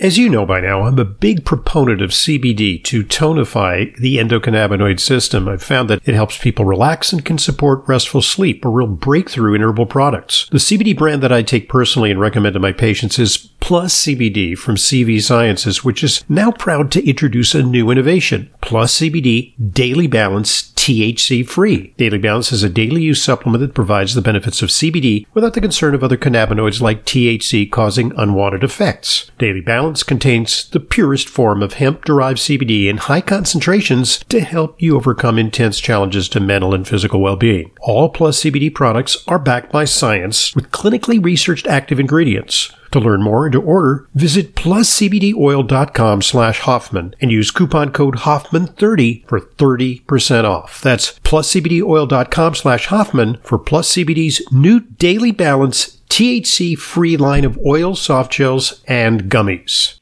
As you know by now, I'm a big proponent of CBD to tonify the endocannabinoid system. I've found that it helps people relax and can support restful sleep, a real breakthrough in herbal products. The CBD brand that I take personally and recommend to my patients is Plus CBD from CV Sciences, which is now proud to introduce a new innovation. Plus CBD Daily Balance THC free. Daily Balance is a daily use supplement that provides the benefits of CBD without the concern of other cannabinoids like THC causing unwanted effects. Daily Balance contains the purest form of hemp derived CBD in high concentrations to help you overcome intense challenges to mental and physical well being. All Plus CBD products are backed by science with clinically researched active ingredients. To learn more and to order, visit pluscbdoil.com slash Hoffman and use coupon code Hoffman30 for 30% off. That's pluscbdoil.com slash Hoffman for Plus CBD's new Daily Balance THC free line of oils, soft gels, and gummies.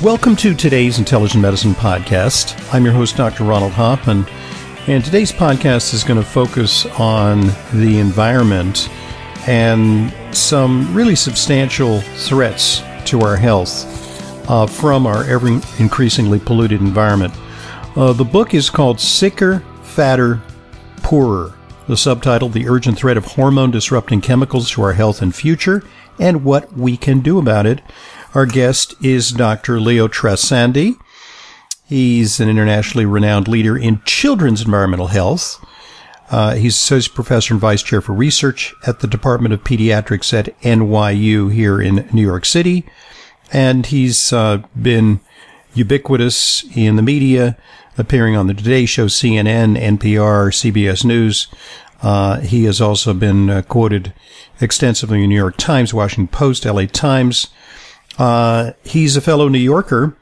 Welcome to today's Intelligent Medicine Podcast. I'm your host, Dr. Ronald Hoffman, and today's podcast is going to focus on the environment and some really substantial threats to our health uh, from our ever increasingly polluted environment. Uh, the book is called Sicker, Fatter, Poorer. The subtitle, The Urgent Threat of Hormone Disrupting Chemicals to Our Health and Future, and What We Can Do About It. Our guest is Dr. Leo Trasande. He's an internationally renowned leader in children's environmental health. Uh, he's associate professor and vice chair for research at the Department of Pediatrics at NYU here in New York City. And he's uh, been ubiquitous in the media, appearing on the Today Show, CNN, NPR, CBS News. Uh, he has also been uh, quoted extensively in the New York Times, Washington Post, LA Times, uh, he's a fellow New Yorker,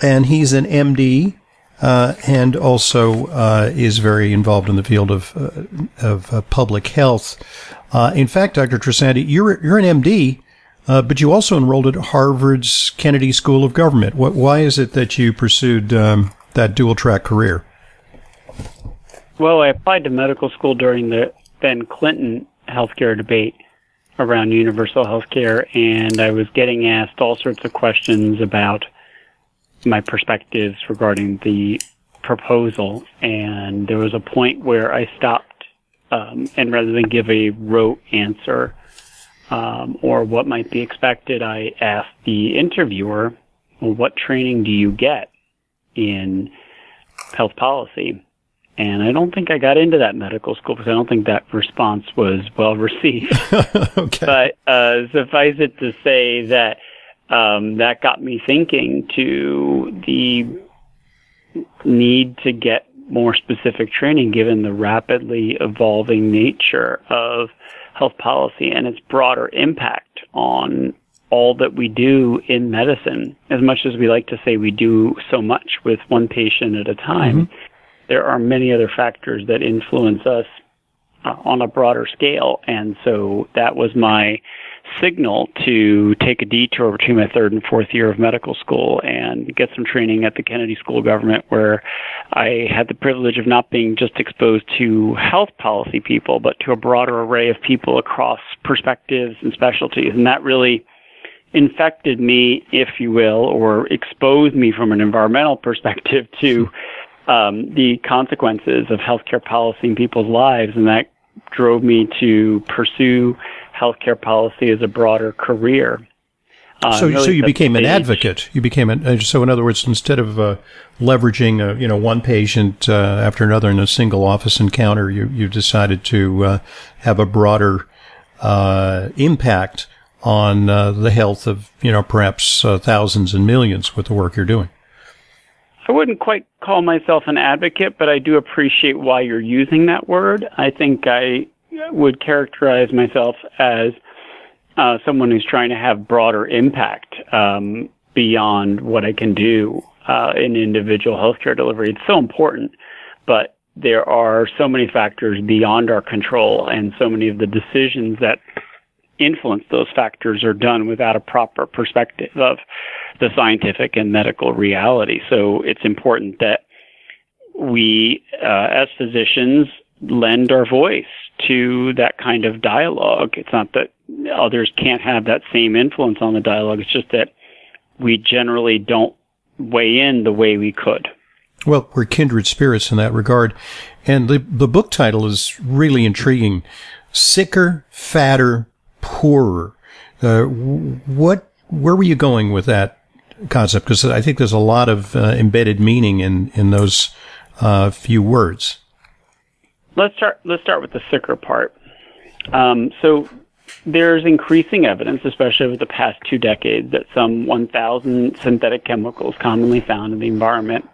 and he's an MD, uh, and also uh, is very involved in the field of uh, of uh, public health. Uh, in fact, Dr. Trasande, you're you're an MD, but you also enrolled at Harvard's Kennedy School of Government. What, why is it that you pursued um, that dual track career? Well, I applied to medical school during the then Clinton healthcare debate around universal healthcare, and I was getting asked all sorts of questions about my perspectives regarding the proposal. And there was a point where I stopped, um, and rather than give a rote answer um, or what might be expected, I asked the interviewer, well, what training do you get in health policy? And I don't think I got into that medical school because I don't think that response was well received. okay. But uh, suffice it to say that um, that got me thinking to the need to get more specific training given the rapidly evolving nature of health policy and its broader impact on all that we do in medicine. As much as we like to say we do so much with one patient at a time, mm-hmm there are many other factors that influence us uh, on a broader scale. And so that was my signal to take a detour between my third and fourth year of medical school and get some training at the Kennedy School of Government, where I had the privilege of not being just exposed to health policy people, but to a broader array of people across perspectives and specialties. And that really infected me, if you will, or exposed me from an environmental perspective to um, the consequences of healthcare policy in people's lives, and that drove me to pursue healthcare policy as a broader career. Uh, so, really so you became an advocate. You became an, uh, so in other words, instead of uh, leveraging, uh, you know, one patient uh, after another in a single office encounter, you you decided to uh, have a broader impact on the health of, you know, perhaps thousands and millions with the work you're doing. I wouldn't quite call myself an advocate, but I do appreciate why you're using that word. I think I would characterize myself as uh, someone who's trying to have broader impact um, beyond what I can do uh, in individual healthcare delivery. It's so important, but there are so many factors beyond our control, and so many of the decisions that influence those factors are done without a proper perspective of the scientific and medical reality. So it's important that we, uh, as physicians, lend our voice to that kind of dialogue. It's not that others can't have that same influence on the dialogue. It's just that we generally don't weigh in the way we could. Well, we're kindred spirits in that regard. And the, the book title is really intriguing. Sicker, fatter, poorer. Uh, what, where were you going with that concept? Because I think there's a lot of uh, embedded meaning in, in those uh, few words. Let's start, let's start with the sicker part. Um, so there's increasing evidence, especially over the past two decades, that some 1,000 synthetic chemicals commonly found in the environment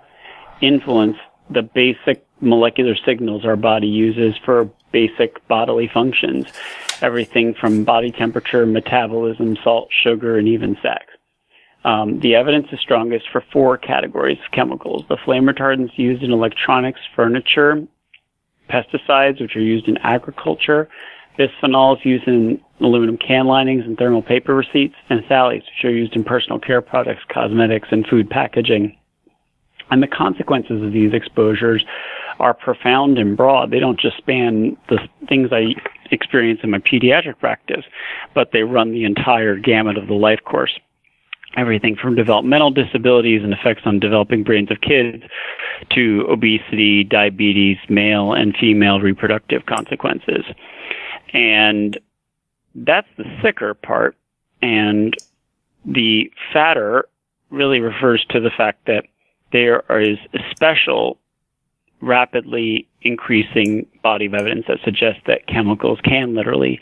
influence the basic molecular signals our body uses for basic bodily functions, everything from body temperature, metabolism, salt, sugar, and even sex. Um, the evidence is strongest for four categories of chemicals the flame retardants used in electronics, furniture, pesticides, which are used in agriculture, bisphenols used in aluminum can linings and thermal paper receipts, and phthalates, which are used in personal care products, cosmetics, and food packaging. And the consequences of these exposures are profound and broad. They don't just span the things I experience in my pediatric practice, but they run the entire gamut of the life course. Everything from developmental disabilities and effects on developing brains of kids to obesity, diabetes, male and female reproductive consequences. And that's the sicker part. And the fatter really refers to the fact that there is a special rapidly increasing body of evidence that suggests that chemicals can literally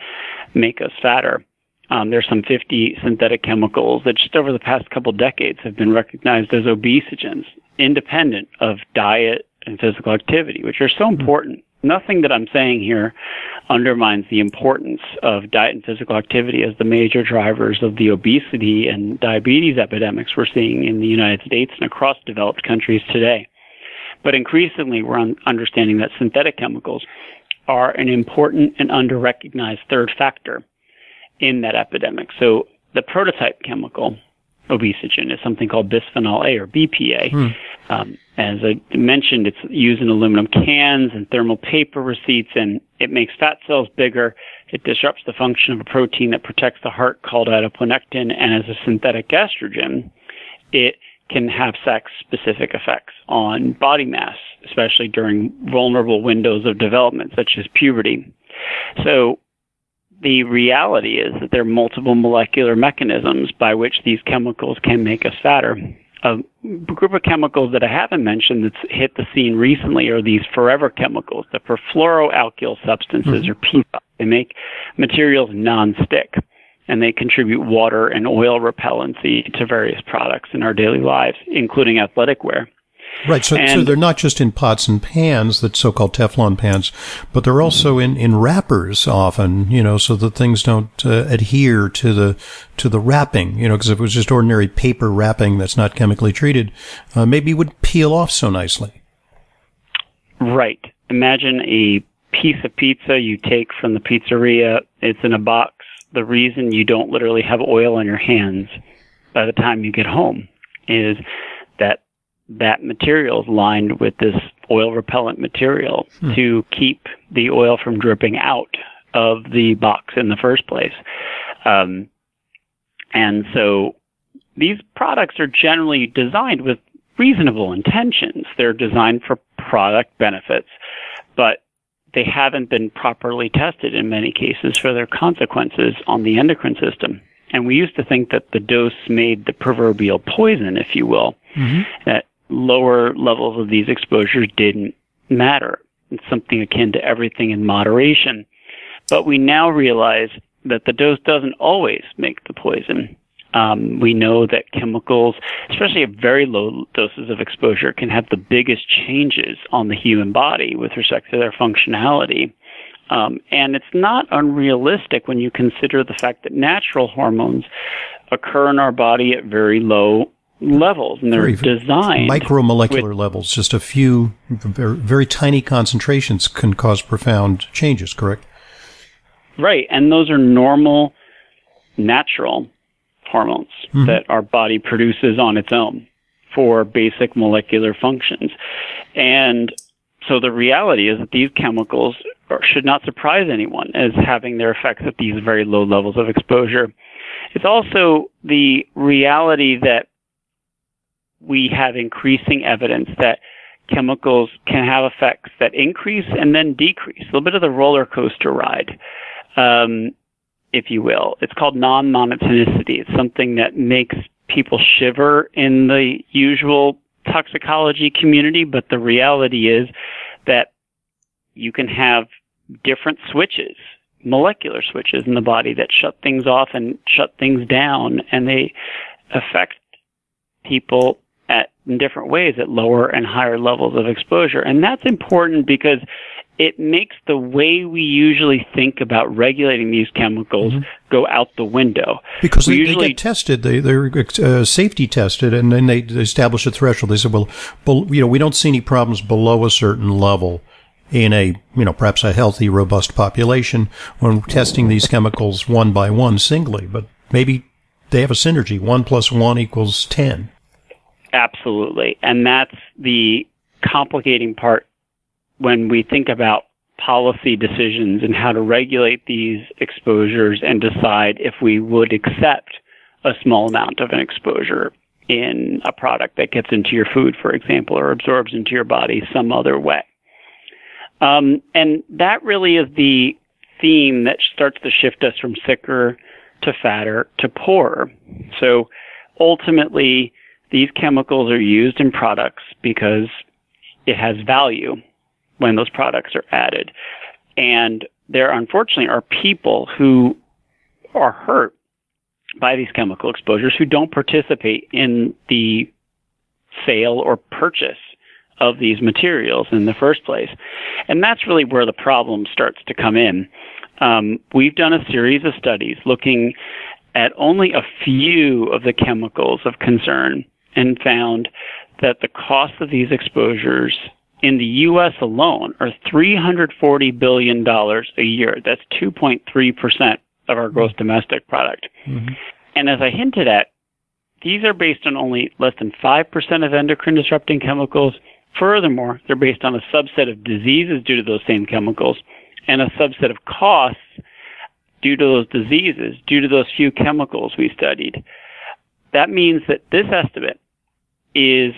make us fatter. Um, there's some 50 synthetic chemicals that just over the past couple decades have been recognized as obesogens, independent of diet and physical activity, which are so hmm. important nothing that I'm saying here undermines the importance of diet and physical activity as the major drivers of the obesity and diabetes epidemics we're seeing in the United States and across developed countries today. But increasingly, we're understanding that synthetic chemicals are an important and under-recognized third factor in that epidemic. So the prototype chemical obesogen is something called bisphenol A or BPA. Hmm. Um, as I mentioned, it's used in aluminum cans and thermal paper receipts, and it makes fat cells bigger. It disrupts the function of a protein that protects the heart called adiponectin, and as a synthetic estrogen, it can have sex specific effects on body mass, especially during vulnerable windows of development, such as puberty. So, the reality is that there are multiple molecular mechanisms by which these chemicals can make us fatter. A group of chemicals that I haven't mentioned that's hit the scene recently are these forever chemicals, the perfluoroalkyl substances mm-hmm. or PFAS. They make materials non-stick and they contribute water and oil repellency to various products in our daily lives, including athletic wear. Right. So, so they're not just in pots and pans, that so-called Teflon pans, but they're also in, in wrappers often, you know, so that things don't uh, adhere to the, to the wrapping, you know, because if it was just ordinary paper wrapping that's not chemically treated, uh, maybe it would peel off so nicely. Right. Imagine a piece of pizza you take from the pizzeria. It's in a box. The reason you don't literally have oil on your hands by the time you get home is that material is lined with this oil repellent material hmm. to keep the oil from dripping out of the box in the first place. Um, and so these products are generally designed with reasonable intentions. They're designed for product benefits, but they haven't been properly tested in many cases for their consequences on the endocrine system. And we used to think that the dose made the proverbial poison, if you will, mm-hmm. that lower levels of these exposures didn't matter. It's something akin to everything in moderation. But we now realize that the dose doesn't always make the poison. Um, we know that chemicals, especially at very low doses of exposure, can have the biggest changes on the human body with respect to their functionality. Um, and it's not unrealistic when you consider the fact that natural hormones occur in our body at very low levels, and they're very, designed micromolecular levels. Just a few very, very tiny concentrations can cause profound changes. Correct? Right, and those are normal natural hormones mm-hmm. that our body produces on its own for basic molecular functions. And so the reality is that these chemicals should not surprise anyone as having their effects at these very low levels of exposure. It's also the reality that we have increasing evidence that chemicals can have effects that increase and then decrease, a little bit of the roller coaster ride, um, if you will. It's called non monotonicity. It's something that makes people shiver in the usual toxicology community, but the reality is that you can have different switches, molecular switches in the body that shut things off and shut things down, and they affect people at in different ways at lower and higher levels of exposure. And that's important because it makes the way we usually think about regulating these chemicals mm-hmm. go out the window. Because they, usually, they, get tested, they, they're uh, safety tested, and then they establish a threshold. They said, well, you know, we don't see any problems below a certain level in a, you know, perhaps a healthy, robust population when testing these chemicals one by one singly. But maybe they have a synergy. One plus one equals 10. Absolutely. And that's the complicating part when we think about policy decisions and how to regulate these exposures and decide if we would accept a small amount of an exposure in a product that gets into your food, for example, or absorbs into your body some other way. Um, and that really is the theme that starts to shift us from sicker to fatter to poorer. So ultimately, these chemicals are used in products because it has value when those products are added. And there unfortunately are people who are hurt by these chemical exposures who don't participate in the sale or purchase of these materials in the first place. And that's really where the problem starts to come in. Um, we've done a series of studies looking at only a few of the chemicals of concern and found that the cost of these exposures in the U.S. alone are $340 billion a year. That's 2.3% of our gross domestic product. Mm-hmm. And as I hinted at, these are based on only less than 5% of endocrine disrupting chemicals. Furthermore, they're based on a subset of diseases due to those same chemicals and a subset of costs due to those diseases, due to those few chemicals we studied. That means that this estimate is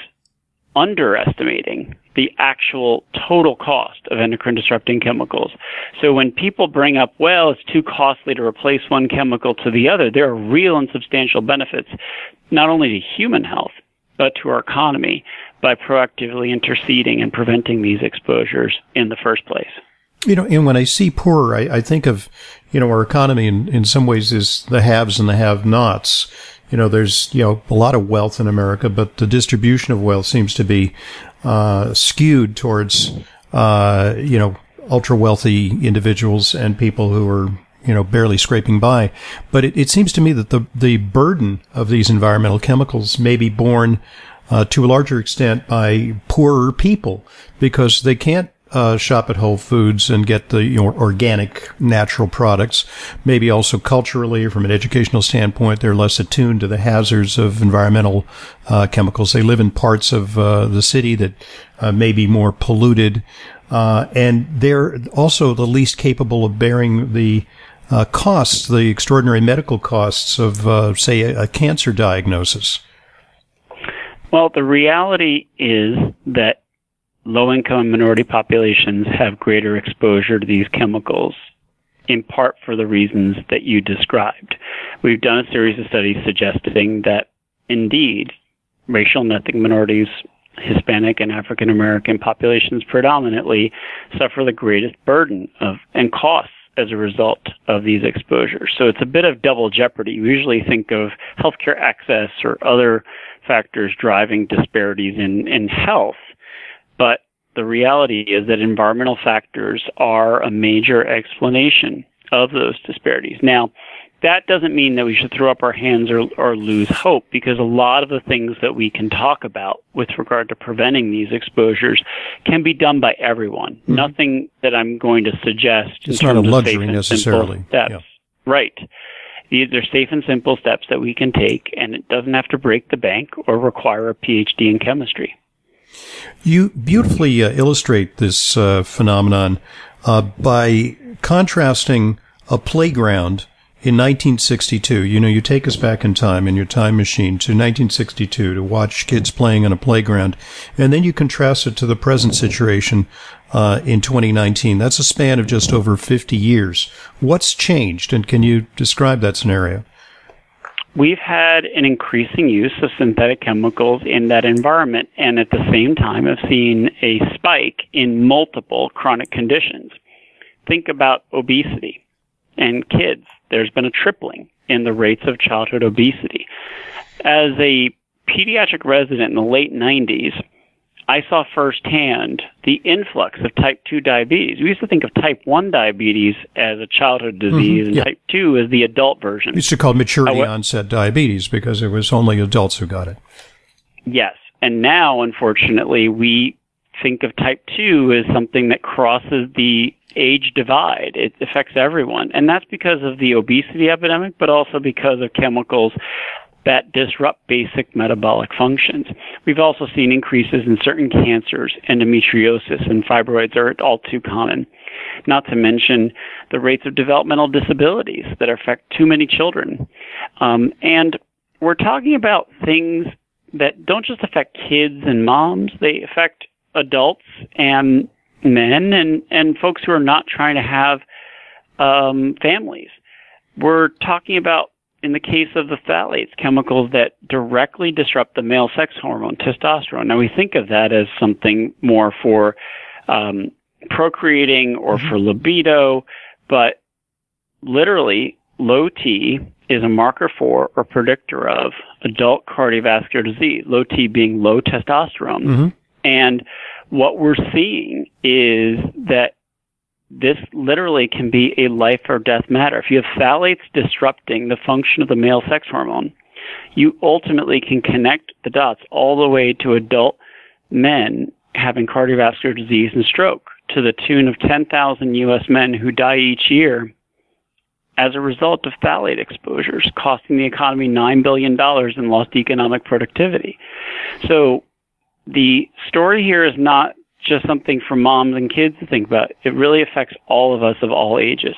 underestimating the actual total cost of endocrine disrupting chemicals. So when people bring up, well, it's too costly to replace one chemical to the other, there are real and substantial benefits, not only to human health, but to our economy by proactively interceding and preventing these exposures in the first place. You know, and when I see poor, I, I think of, you know, our economy in, in some ways is the haves and the have nots you know, there's, you know, a lot of wealth in America, but the distribution of wealth seems to be, uh, skewed towards, uh, you know, ultra wealthy individuals and people who are, you know, barely scraping by. But it, it seems to me that the, the burden of these environmental chemicals may be borne, uh, to a larger extent by poorer people because they can't uh, shop at Whole Foods and get the you know, organic, natural products. Maybe also culturally, from an educational standpoint, they're less attuned to the hazards of environmental uh, chemicals. They live in parts of uh, the city that uh, may be more polluted, uh, and they're also the least capable of bearing the uh, costs, the extraordinary medical costs of, say, a, a cancer diagnosis. Well, the reality is that low income minority populations have greater exposure to these chemicals, in part for the reasons that you described. We've done a series of studies suggesting that indeed racial and ethnic minorities, Hispanic and African American populations predominantly suffer the greatest burden of and costs as a result of these exposures. So it's a bit of double jeopardy. We usually think of healthcare access or other factors driving disparities in, in health but the reality is that environmental factors are a major explanation of those disparities. Now, that doesn't mean that we should throw up our hands or, or lose hope because a lot of the things that we can talk about with regard to preventing these exposures can be done by everyone. Mm-hmm. Nothing that I'm going to suggest. It's not a luxury necessarily. That's yeah. right. These are safe and simple steps that we can take, and it doesn't have to break the bank or require a PhD in chemistry. You beautifully uh, illustrate this uh, phenomenon uh, by contrasting a playground in 1962. You know, you take us back in time in your time machine to 1962 to watch kids playing on a playground, and then you contrast it to the present situation uh, in 2019. That's a span of just over 50 years. What's changed, and can you describe that scenario? We've had an increasing use of synthetic chemicals in that environment, and at the same time, have seen a spike in multiple chronic conditions. Think about obesity and kids. There's been a tripling in the rates of childhood obesity. As a pediatric resident in the late 90s, I saw firsthand the influx of type 2 diabetes. We used to think of type 1 diabetes as a childhood mm-hmm. disease mm-hmm, yeah. and type 2 as the adult version. We used to call maturity onset diabetes because it was only adults who got it. Yes. And now, unfortunately, we think of type 2 as something that crosses the age divide. It affects everyone. And that's because of the obesity epidemic, but also because of chemicals that disrupt basic metabolic functions. We've also seen increases in certain cancers, endometriosis, and fibroids are all too common. Not to mention the rates of developmental disabilities that affect too many children. Um, and we're talking about things that don't just affect kids and moms, they affect adults and men and, and folks who are not trying to have um, families. We're talking about in the case of the phthalates, chemicals that directly disrupt the male sex hormone, testosterone. Now, we think of that as something more for um, procreating or mm-hmm. for libido, but literally, low T is a marker for or predictor of adult cardiovascular disease, low T being low testosterone. Mm-hmm. And what we're seeing is that this literally can be a life or death matter. If you have phthalates disrupting the function of the male sex hormone, you ultimately can connect the dots all the way to adult men having cardiovascular disease and stroke to the tune of 10,000 U.S. men who die each year as a result of phthalate exposures, costing the economy $9 billion in lost economic productivity. So the story here is not just something for moms and kids to think about. It really affects all of us of all ages.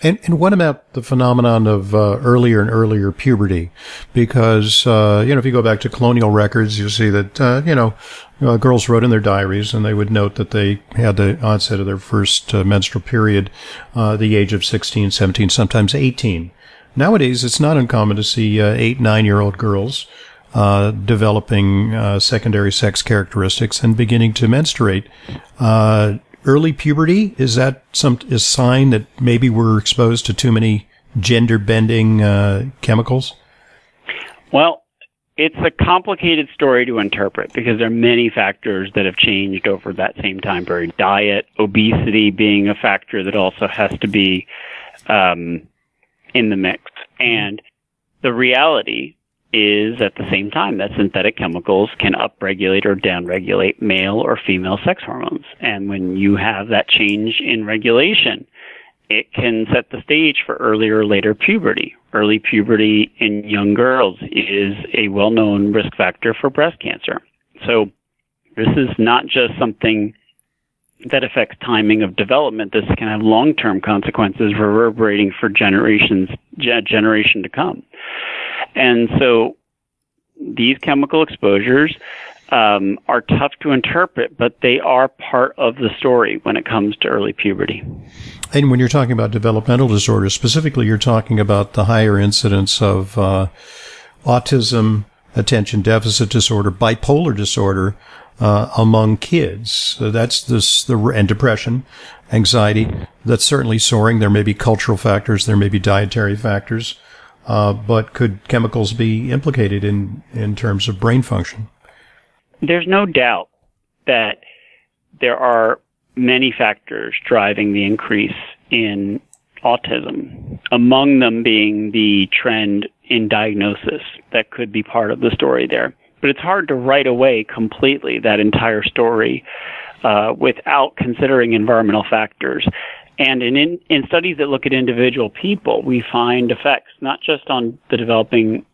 And, and what about the phenomenon of uh, earlier and earlier puberty? Because, uh, you know, if you go back to colonial records, you'll see that, uh, you know, uh, girls wrote in their diaries and they would note that they had the onset of their first uh, menstrual period, uh, the age of 16, 17, sometimes 18. Nowadays, it's not uncommon to see eight, nine year old girls uh, developing uh, secondary sex characteristics and beginning to menstruate. Uh, early puberty is that some is sign that maybe we're exposed to too many gender bending uh, chemicals? Well, it's a complicated story to interpret because there are many factors that have changed over that same time period. Diet, obesity being a factor that also has to be um, in the mix, and the reality is at the same time that synthetic chemicals can upregulate or downregulate male or female sex hormones. And when you have that change in regulation, it can set the stage for earlier or later puberty. Early puberty in young girls is a well known risk factor for breast cancer. So this is not just something that affects timing of development. This can have long term consequences reverberating for generations, generation to come. And so these chemical exposures um, are tough to interpret, but they are part of the story when it comes to early puberty. And when you're talking about developmental disorders, specifically, you're talking about the higher incidence of uh, autism, attention deficit disorder, bipolar disorder uh, among kids. So that's this the and depression, anxiety. That's certainly soaring. There may be cultural factors. There may be dietary factors. Uh, but could chemicals be implicated in, in terms of brain function? There's no doubt that there are many factors driving the increase in autism, among them being the trend in diagnosis that could be part of the story there. But it's hard to write away completely that entire story uh, without considering environmental factors. And in, in, in studies that look at individual people, we find effects not just on the developing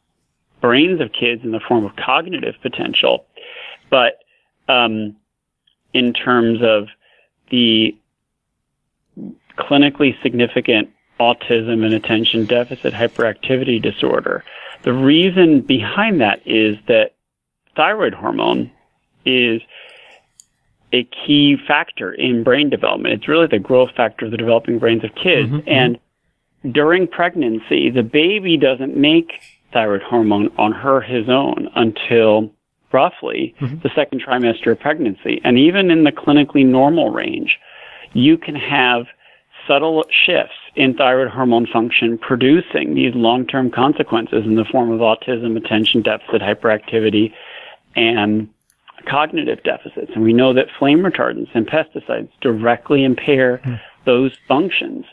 brains of kids in the form of cognitive potential, but um, in terms of the clinically significant autism and attention deficit hyperactivity disorder. The reason behind that is that thyroid hormone is a key factor in brain development. It's really the growth factor of the developing brains of kids. Mm-hmm, mm-hmm. and during pregnancy, the baby doesn't make thyroid hormone on her his own until roughly mm-hmm. the second trimester of pregnancy. And even in the clinically normal range, you can have subtle shifts in thyroid hormone function producing these long-term consequences in the form of autism, attention deficit hyperactivity, and cognitive deficits. And we know that flame retardants and pesticides directly impair mm. those functions.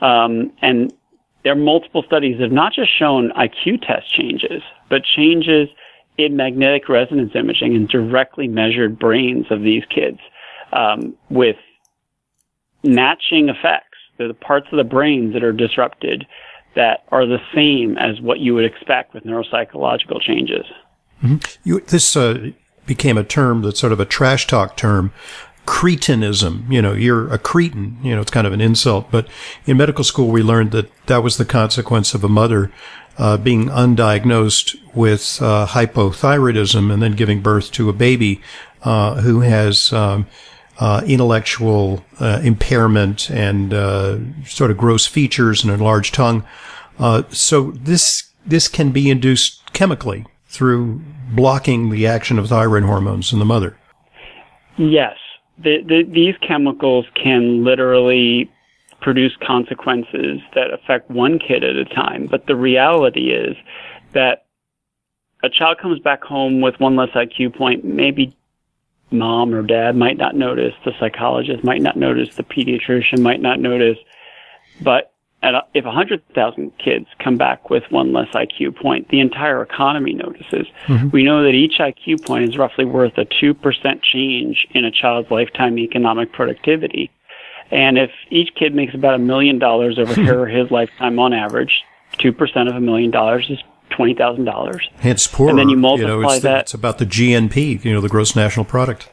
Um, and there are multiple studies that have not just shown IQ test changes, but changes in magnetic resonance imaging and directly measured brains of these kids um, with matching effects. They're the parts of the brains that are disrupted that are the same as what you would expect with neuropsychological changes. Mm-hmm. You, this uh, became a term that's sort of a trash talk term. Cretinism, you know, you're a cretin, you know, it's kind of an insult, but in medical school we learned that that was the consequence of a mother uh, being undiagnosed with uh, hypothyroidism and then giving birth to a baby uh, who has um, uh, intellectual uh, impairment and uh, sort of gross features and enlarged tongue. Uh, so this this can be induced chemically through blocking the action of thyroid hormones in the mother. Yes, the, the, these chemicals can literally produce consequences that affect one kid at a time. But the reality is that a child comes back home with one less IQ point, maybe mom or dad might not notice, the psychologist might not notice, the pediatrician might not notice. But a, if 100,000 kids come back with one less IQ point, the entire economy notices. Mm-hmm. We know that each IQ point is roughly worth a 2% change in a child's lifetime economic productivity. And if each kid makes about a million dollars over her or his lifetime on average, 2% of a million dollars is twenty thousand dollars. It's poor. And then you multiply you know, it's that. The, it's about the GNP, you know, the gross national product.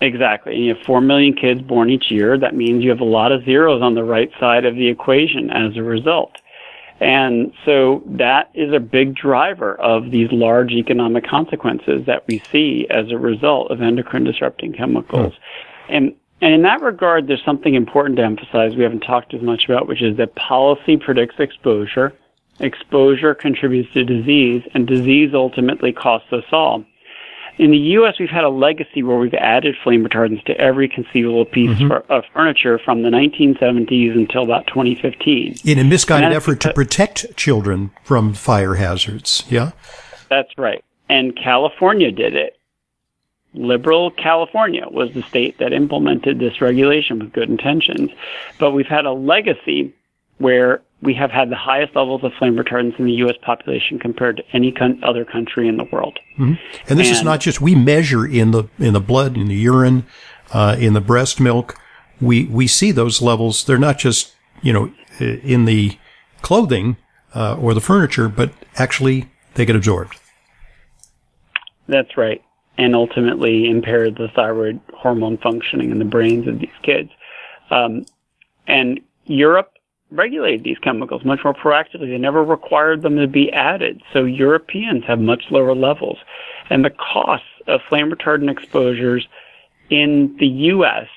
Exactly. And you have four million kids born each year. That means you have a lot of zeros on the right side of the equation as a result. And so that is a big driver of these large economic consequences that we see as a result of endocrine disrupting chemicals. Hmm. And and in that regard, there's something important to emphasize we haven't talked as much about, which is that policy predicts exposure Exposure contributes to disease, and disease ultimately costs us all. In the U.S., we've had a legacy where we've added flame retardants to every conceivable piece mm-hmm. of furniture from the 1970s until about 2015. In a misguided effort to protect children from fire hazards, yeah? That's right. And California did it. Liberal California was the state that implemented this regulation with good intentions. But we've had a legacy where we have had the highest levels of flame retardants in the U.S. population compared to any con- other country in the world. Mm-hmm. And this and, is not just we measure in the in the blood, in the urine, uh, in the breast milk. We we see those levels. They're not just you know in the clothing uh, or the furniture, but actually they get absorbed. That's right, and ultimately impair the thyroid hormone functioning in the brains of these kids. Um, and Europe regulated these chemicals much more proactively. They never required them to be added. So Europeans have much lower levels. And the cost of flame retardant exposures in the U.S.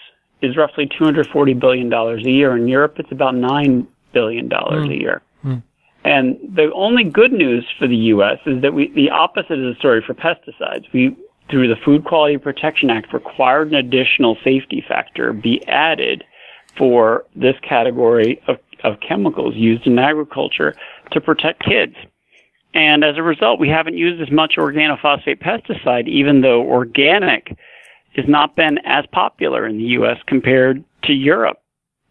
is roughly $240 billion a year. In Europe, it's about $9 billion mm. a year. Mm. And the only good news for the U.S. is that we, the opposite is the story for pesticides. We, through the Food Quality Protection Act, required an additional safety factor be added for this category of of chemicals used in agriculture to protect kids. And as a result, we haven't used as much organophosphate pesticide, even though organic has not been as popular in the U.S. compared to Europe.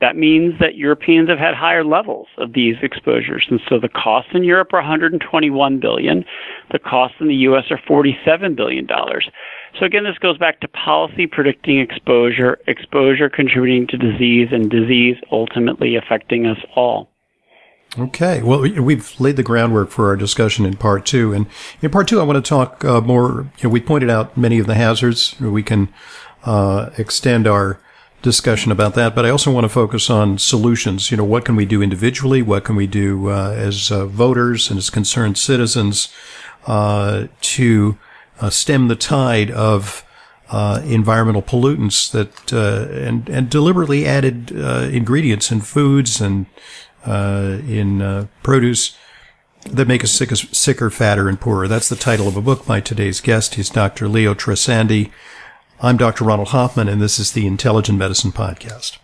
That means that Europeans have had higher levels of these exposures. And so the costs in Europe are 121 billion. The costs in the US are 47 billion dollars. So again, this goes back to policy predicting exposure, exposure contributing to disease, and disease ultimately affecting us all. Okay. Well, we've laid the groundwork for our discussion in part two. And in part two, I want to talk uh, more. You know, we pointed out many of the hazards. We can uh, extend our discussion about that, but I also want to focus on solutions. You know, what can we do individually? What can we do uh, as uh, voters and as concerned citizens uh, to uh, stem the tide of uh, environmental pollutants that uh, and and deliberately added ingredients in foods and in produce that make us sicker, sicker, fatter, and poorer. That's the title of a book by today's guest. He's Dr. Leo Trasande. I'm Dr. Ronald Hoffman, and this is the Intelligent Medicine Podcast.